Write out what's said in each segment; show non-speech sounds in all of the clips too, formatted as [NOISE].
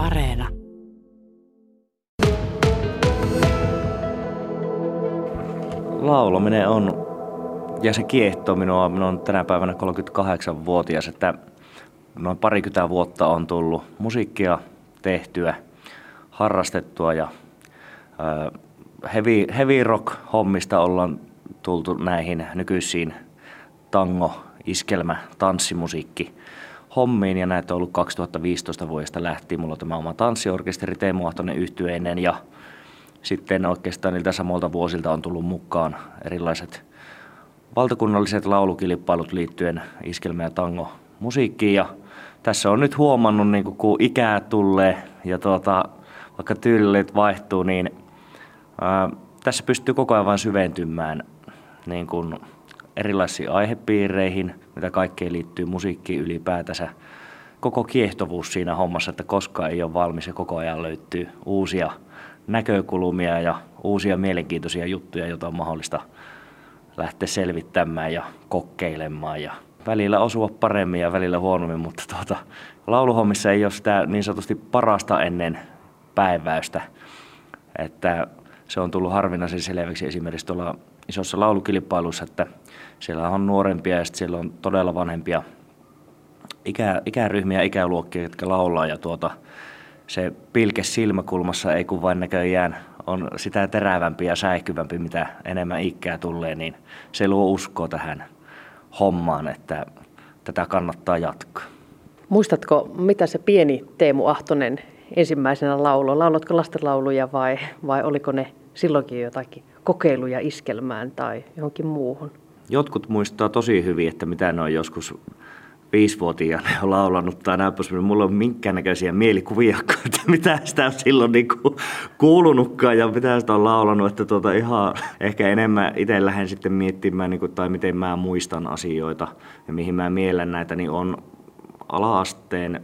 Areena. Laulaminen on, ja se kiehtoo minua, minä olen tänä päivänä 38-vuotias, että noin parikymmentä vuotta on tullut musiikkia tehtyä, harrastettua ja heavy, heavy rock hommista ollaan tultu näihin nykyisiin tango, iskelmä, tanssimusiikki hommiin ja näitä on ollut 2015 vuodesta lähtien. Mulla on tämä oma tanssiorkesteri Teemu Ahtonen yhtyeinen ja sitten oikeastaan niiltä samoilta vuosilta on tullut mukaan erilaiset valtakunnalliset laulukilpailut liittyen iskelmä- ja tango musiikkiin ja tässä on nyt huomannut, niin kun ikää tulee ja tuota, vaikka tyylit vaihtuu, niin ää, tässä pystyy koko ajan vain syventymään niin kuin erilaisiin aihepiireihin, mitä kaikkeen liittyy musiikkiin ylipäätänsä. Koko kiehtovuus siinä hommassa, että koskaan ei ole valmis ja koko ajan löytyy uusia näkökulmia ja uusia mielenkiintoisia juttuja, joita on mahdollista lähteä selvittämään ja kokeilemaan ja välillä osua paremmin ja välillä huonommin, mutta tuota, lauluhommissa ei ole sitä niin sanotusti parasta ennen päiväystä. Että se on tullut harvinaisen selväksi esimerkiksi tuolla isossa laulukilpailussa, että siellä on nuorempia ja siellä on todella vanhempia ikä, ikäryhmiä, ikäluokkia, jotka laulaa ja tuota, se pilke silmäkulmassa ei kun vain näköjään on sitä terävämpi ja säihkyvämpi, mitä enemmän ikää tulee, niin se luo uskoa tähän hommaan, että tätä kannattaa jatkaa. Muistatko, mitä se pieni Teemu Ahtonen ensimmäisenä lauloi? Laulatko lastenlauluja vai, vai oliko ne silloinkin jotakin kokeiluja iskelmään tai johonkin muuhun? Jotkut muistaa tosi hyvin, että mitä ne on joskus viisivuotiaana jo laulanut tai näin Mulla on minkäännäköisiä mielikuvia, että mitä sitä on silloin niin kuin kuulunutkaan ja mitä sitä on laulanut. Että tuota ihan ehkä enemmän itse lähden sitten miettimään, niin kuin, tai miten mä muistan asioita ja mihin mä mielen näitä, niin on ala-asteen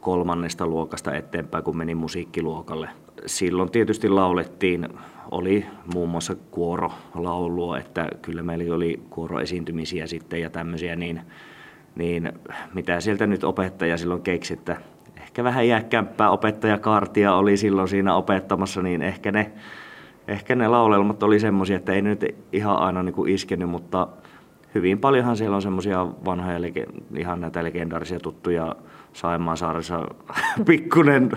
kolmannesta luokasta eteenpäin, kun menin musiikkiluokalle. Silloin tietysti laulettiin, oli muun muassa kuorolaulua, että kyllä meillä oli kuoroesiintymisiä sitten ja tämmöisiä, niin, niin mitä sieltä nyt opettaja silloin keksi, että ehkä vähän iäkkäämpää opettajakaartia oli silloin siinä opettamassa, niin ehkä ne, ehkä ne laulelmat oli semmoisia, että ei nyt ihan aina niin kuin iskenyt, mutta hyvin paljonhan siellä on semmoisia vanhoja, ihan näitä legendaarisia tuttuja Saimaan saarissa [LAUGHS] pikkunen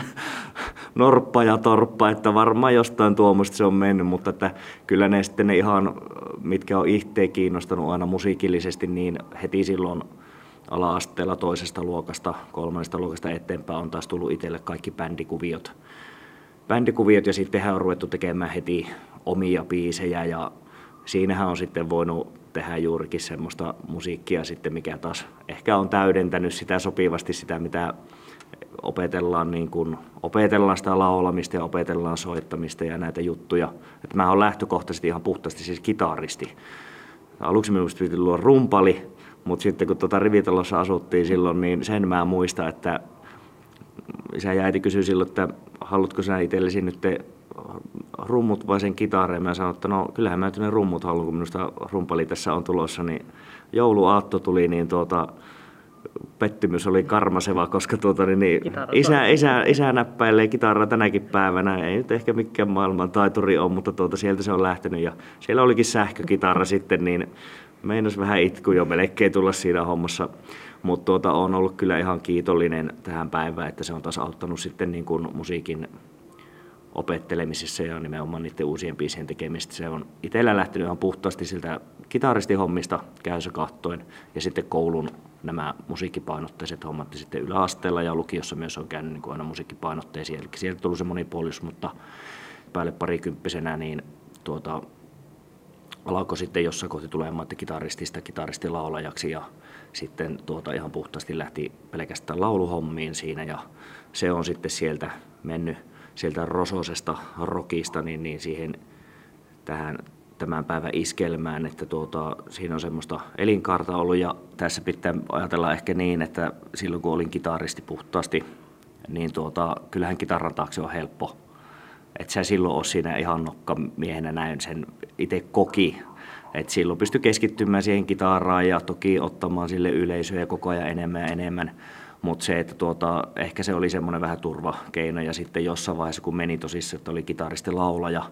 norppa ja torppa, että varmaan jostain tuommoista se on mennyt, mutta että kyllä ne sitten ne ihan, mitkä on itse kiinnostanut aina musiikillisesti, niin heti silloin ala-asteella toisesta luokasta, kolmannesta luokasta eteenpäin on taas tullut itselle kaikki bändikuviot. Bändikuviot ja sitten on ruvettu tekemään heti omia biisejä ja siinähän on sitten voinut tehdä juurikin semmoista musiikkia sitten, mikä taas ehkä on täydentänyt sitä sopivasti sitä, mitä opetellaan, niin kuin, opetellaan sitä laulamista ja opetellaan soittamista ja näitä juttuja. Että mä oon lähtökohtaisesti ihan puhtaasti siis kitaristi. Aluksi minusta piti luoda rumpali, mutta sitten kun tuota rivitalossa asuttiin silloin, niin sen mä muistan, että isä ja äiti kysyi silloin, että haluatko sä itsellesi nyt rummut vai sen kitarin. Mä sanoin, että no kyllähän mä ne rummut haluan, kun minusta rumpali tässä on tulossa. Niin jouluaatto tuli, niin tuota, pettymys oli karmaseva, koska tuota, niin, niin isä, isä, isä näppäilee kitaraa tänäkin päivänä. Ei nyt ehkä mikään maailman taituri ole, mutta tuota, sieltä se on lähtenyt. Ja siellä olikin sähkökitara sitten, niin meinas vähän itku jo melkein tulla siinä hommassa. Mutta tuota, on ollut kyllä ihan kiitollinen tähän päivään, että se on taas auttanut sitten niin kuin musiikin opettelemisessa ja nimenomaan niiden uusien biisien tekemistä. Se on itsellä lähtenyt ihan puhtaasti siltä kitaristihommista käyssä kattoen ja sitten koulun nämä musiikkipainotteiset hommat ja sitten yläasteella ja lukiossa myös on käynyt niin kuin aina musiikkipainotteisia. Eli sieltä tullut se monipuolisuus, mutta päälle parikymppisenä niin tuota, alkoi sitten jossain kohti tulemaan että kitaristista kitaristilaulajaksi ja sitten tuota ihan puhtaasti lähti pelkästään lauluhommiin siinä ja se on sitten sieltä mennyt sieltä rososesta rokista niin, niin siihen tähän tämän päivän iskelmään, että tuota, siinä on semmoista elinkaarta ollut ja tässä pitää ajatella ehkä niin, että silloin kun olin kitaristi puhtaasti, niin tuota, kyllähän kitaran taakse on helppo. Että se silloin ole siinä ihan nokkamiehenä näin sen itse koki. että silloin pystyi keskittymään siihen kitaraan ja toki ottamaan sille yleisöä koko ajan enemmän ja enemmän. Mutta se, että tuota, ehkä se oli semmoinen vähän turvakeino ja sitten jossain vaiheessa, kun meni tosissaan, että oli kitaristi laulaja,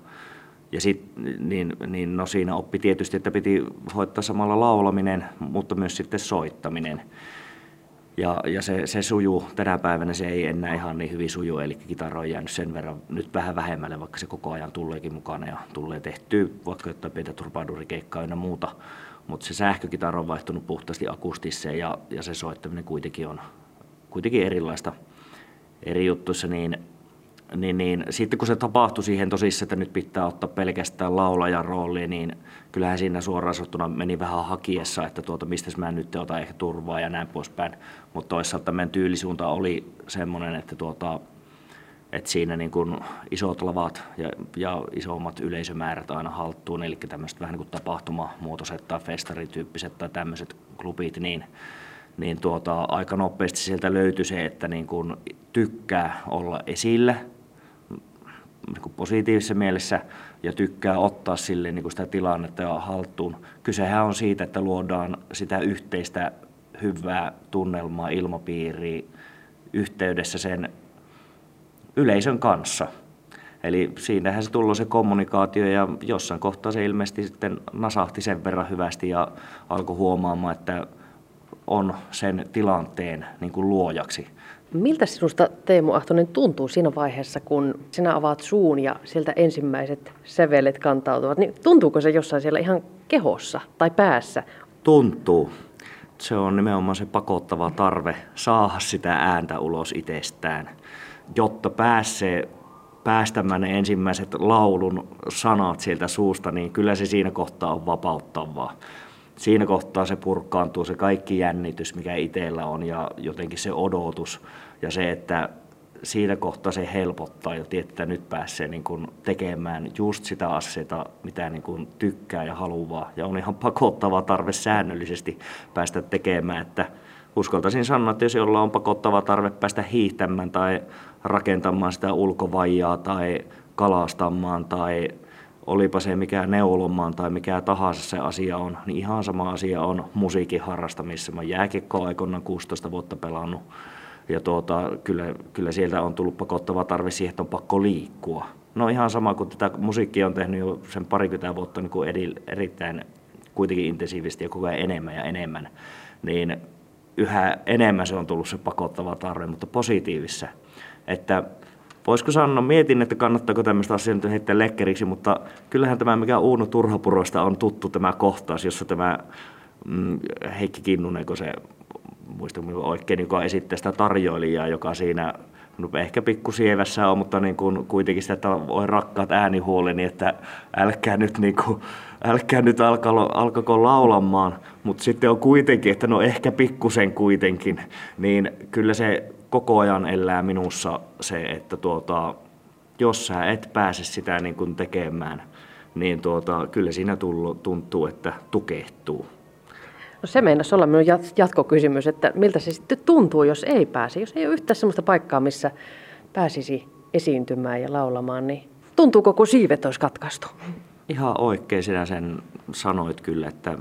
ja sit, niin, niin no siinä oppi tietysti, että piti hoitaa samalla laulaminen, mutta myös sitten soittaminen. Ja, ja se, se sujuu tänä päivänä, se ei enää ihan niin hyvin suju, eli kitara on jäänyt sen verran nyt vähän vähemmälle, vaikka se koko ajan tuleekin mukana ja tulee tehtyä vaikka jotain pientä turpaadurikeikkaa ja muuta. Mutta se sähkökitara on vaihtunut puhtaasti akustiseen ja, ja se soittaminen kuitenkin on kuitenkin erilaista eri juttuissa, niin niin, niin sitten kun se tapahtui siihen tosissaan, että nyt pitää ottaa pelkästään laulajan rooli, niin kyllähän siinä suoraan sanottuna meni vähän hakiessa, että tuota, mistä mä nyt otan ehkä turvaa ja näin poispäin. Mutta toisaalta meidän tyylisuunta oli semmoinen, että, tuota, että siinä niin kuin isot lavat ja, ja isommat yleisömäärät aina halttuun, eli tämmöiset vähän niin kuin tapahtumamuotoiset tai festarityyppiset tai tämmöiset klubit, niin niin tuota, aika nopeasti sieltä löytyi se, että niin kun tykkää olla esillä niin positiivisessa mielessä ja tykkää ottaa sille niin sitä tilannetta ja haltuun. Kysehän on siitä, että luodaan sitä yhteistä hyvää tunnelmaa, ilmapiiriä yhteydessä sen yleisön kanssa. Eli siinähän se tullut se kommunikaatio ja jossain kohtaa se ilmeisesti sitten nasahti sen verran hyvästi ja alkoi huomaamaan, että on sen tilanteen niin kuin luojaksi. Miltä sinusta Teemu Ahtonen tuntuu siinä vaiheessa, kun sinä avaat suun ja sieltä ensimmäiset sävelet kantautuvat? Niin tuntuuko se jossain siellä ihan kehossa tai päässä? Tuntuu. Se on nimenomaan se pakottava tarve saada sitä ääntä ulos itsestään, jotta pääsee päästämään ne ensimmäiset laulun sanat sieltä suusta, niin kyllä se siinä kohtaa on vapauttavaa siinä kohtaa se purkaantuu se kaikki jännitys, mikä itsellä on ja jotenkin se odotus ja se, että siinä kohtaa se helpottaa jo tietää, että nyt pääsee niin kuin tekemään just sitä aseita, mitä niin kuin tykkää ja haluaa. Ja on ihan pakottava tarve säännöllisesti päästä tekemään, että uskaltaisin sanoa, että jos jolla on pakottava tarve päästä hiihtämään tai rakentamaan sitä ulkovajaa tai kalastamaan tai olipa se mikä neulomaan tai mikä tahansa se asia on, niin ihan sama asia on musiikin harrastamisessa. Mä jääkiekkoa aikoinaan 16 vuotta pelannut ja tuota, kyllä, kyllä sieltä on tullut pakottava tarve siihen, että on pakko liikkua. No ihan sama kuin tätä musiikkia on tehnyt jo sen parikymmentä vuotta niin kuin eri, erittäin kuitenkin intensiivisesti ja koko ajan enemmän ja enemmän, niin yhä enemmän se on tullut se pakottava tarve, mutta positiivissa. Että voisiko sanoa, mietin, että kannattaako tämmöistä asiaa nyt heittää lekkeriksi, mutta kyllähän tämä, mikä Uuno Turhapurosta on tuttu tämä kohtaus, jossa tämä mm, Heikki Kinnunen, kun se muista oikein, joka esittää sitä tarjoilijaa, joka siinä no ehkä pikkusievässä on, mutta niin kuin kuitenkin sitä, että voi rakkaat äänihuoleni, että älkää nyt, niin kuin, älkää nyt alkako, alkako laulamaan, mutta sitten on kuitenkin, että no ehkä pikkusen kuitenkin, niin kyllä se koko ajan elää minussa se, että tuota, jos sä et pääse sitä niin kuin tekemään, niin tuota, kyllä siinä tullu, tuntuu, että tukehtuu. No se meinasi olla minun jatkokysymys, että miltä se sitten tuntuu, jos ei pääse. Jos ei ole yhtään sellaista paikkaa, missä pääsisi esiintymään ja laulamaan, niin tuntuuko, kun siivet olisi katkaistu? Ihan oikein sinä sen sanoit kyllä, että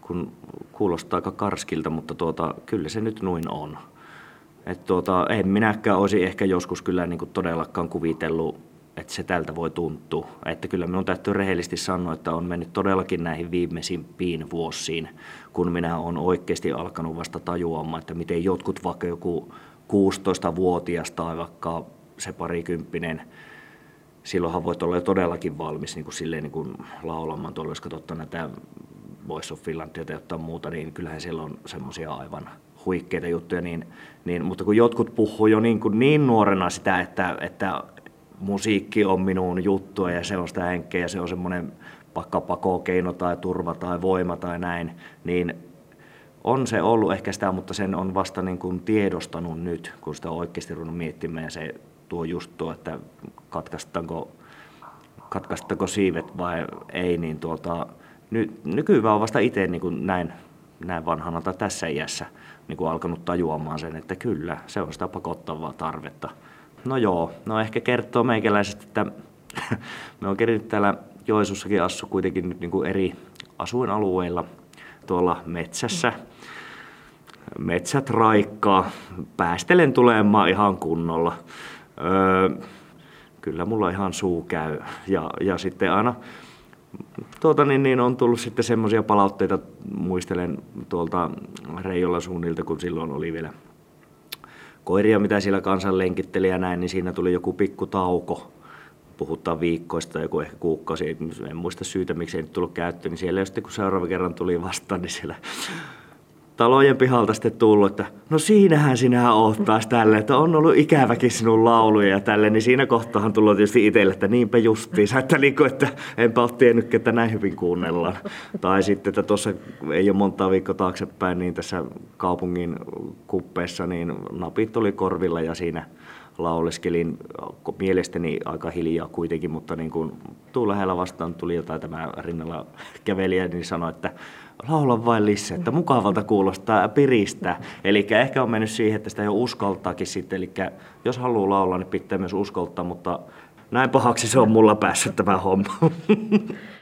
kun kuulostaa aika karskilta, mutta tuota, kyllä se nyt noin on. Et tuota, en minäkään olisi ehkä joskus kyllä niin kuin todellakaan kuvitellut, että se tältä voi tuntua. Että kyllä minun täytyy rehellisesti sanoa, että on mennyt todellakin näihin viimeisimpiin vuosiin, kun minä olen oikeasti alkanut vasta tajuamaan, että miten jotkut vaikka joku 16-vuotias tai vaikka se parikymppinen, silloinhan voit olla jo todellakin valmis niin kuin silleen niin kuin laulamaan tuolla, jos katsottaa näitä Voice of Finlandia tai jotain muuta, niin kyllähän siellä on semmoisia aivan huikeita juttuja, niin, niin, mutta kun jotkut puhuu jo niin, kuin niin nuorena sitä, että, että musiikki on minun juttua ja se on sitä henkeä ja se on semmoinen vaikka pakokeino tai turva tai voima tai näin, niin on se ollut ehkä sitä, mutta sen on vasta niin kuin tiedostanut nyt, kun sitä on oikeasti ruvennut miettimään ja se tuo just tuo, että katkaistaanko, katkaistaanko siivet vai ei, niin tuota, ny, nykyään on vasta itse niin kuin näin, näin vanhana tai tässä iässä niin kuin alkanut tajuamaan sen, että kyllä, se on sitä pakottavaa tarvetta. No joo, no ehkä kertoo meikäläiset, että [LAUGHS] me on kerinyt täällä Joensuussakin assu kuitenkin nyt niin kuin eri asuinalueilla tuolla metsässä. metsät raikkaa, päästelen tulemaan ihan kunnolla. Öö, kyllä mulla ihan suu käy. Ja, ja sitten aina tuota, niin, niin on tullut sitten semmoisia palautteita, muistelen tuolta Reijolla suunnilta, kun silloin oli vielä koiria, mitä siellä kansan lenkitteli ja näin, niin siinä tuli joku pikku tauko. Puhutaan viikkoista, joku ehkä kuukausi, en muista syytä, miksi ei nyt tullut käyttöön, niin siellä sitten kun seuraava kerran tuli vastaan, niin siellä talojen pihalta sitten tullut, että no siinähän sinä oot taas tälle, että on ollut ikäväkin sinun lauluja ja tälle, niin siinä kohtaan tullut tietysti itselle, että niinpä justiinsa, että, niin kuin, että enpä ole tiennyt, että näin hyvin kuunnellaan. Tai sitten, että tuossa ei ole monta viikkoa taaksepäin, niin tässä kaupungin kuppeessa, niin napit oli korvilla ja siinä lauleskelin mielestäni aika hiljaa kuitenkin, mutta niin kun tuu lähellä vastaan tuli jotain tämä rinnalla kävelijä, niin sanoi, että laula vain lisää, että mukavalta kuulostaa piristä. Eli ehkä on mennyt siihen, että sitä jo uskaltaakin sitten. Eli jos haluaa laulaa, niin pitää myös uskaltaa, mutta näin pahaksi se on mulla päässyt tämä homma. [LAUGHS]